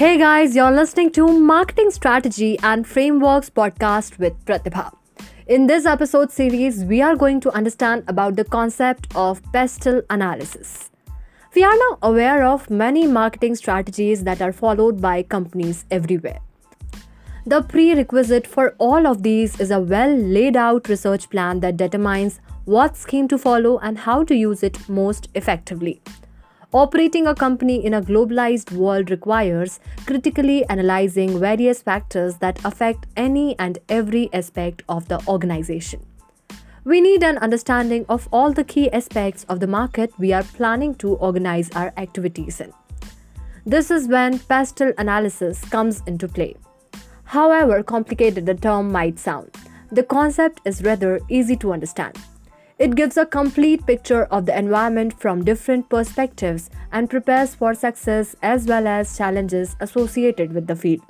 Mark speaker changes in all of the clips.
Speaker 1: Hey guys, you're listening to Marketing Strategy and Frameworks podcast with Pratibha. In this episode series, we are going to understand about the concept of PESTEL analysis. We are now aware of many marketing strategies that are followed by companies everywhere. The prerequisite for all of these is a well laid out research plan that determines what scheme to follow and how to use it most effectively. Operating a company in a globalized world requires critically analyzing various factors that affect any and every aspect of the organization. We need an understanding of all the key aspects of the market we are planning to organize our activities in. This is when PESTEL analysis comes into play. However complicated the term might sound, the concept is rather easy to understand. It gives a complete picture of the environment from different perspectives and prepares for success as well as challenges associated with the field.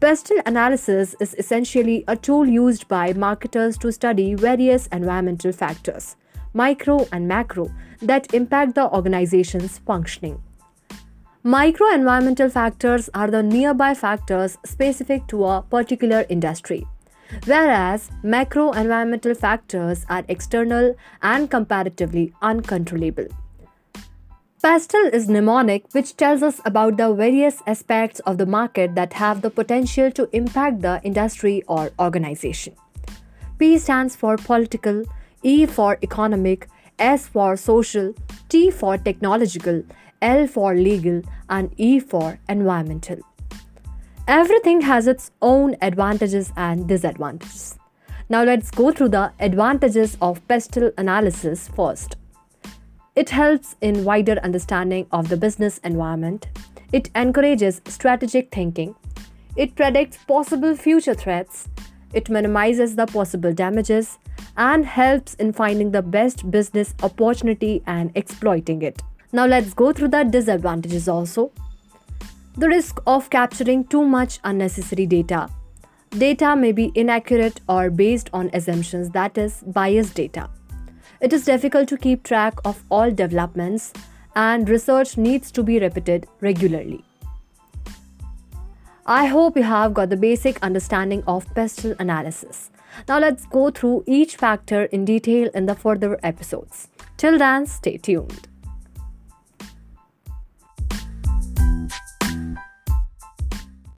Speaker 1: PESTEL analysis is essentially a tool used by marketers to study various environmental factors, micro and macro, that impact the organization's functioning. Micro environmental factors are the nearby factors specific to a particular industry whereas macro environmental factors are external and comparatively uncontrollable. PESTEL is mnemonic, which tells us about the various aspects of the market that have the potential to impact the industry or organization. P stands for political, E for economic, S for social, T for technological, L for legal, and E for environmental. Everything has its own advantages and disadvantages. Now let's go through the advantages of PESTEL analysis first. It helps in wider understanding of the business environment. It encourages strategic thinking. It predicts possible future threats. It minimizes the possible damages and helps in finding the best business opportunity and exploiting it. Now let's go through the disadvantages also the risk of capturing too much unnecessary data. Data may be inaccurate or based on assumptions, that is, biased data. It is difficult to keep track of all developments, and research needs to be repeated regularly. I hope you have got the basic understanding of PESTEL analysis. Now let's go through each factor in detail in the further episodes. Till then, stay tuned.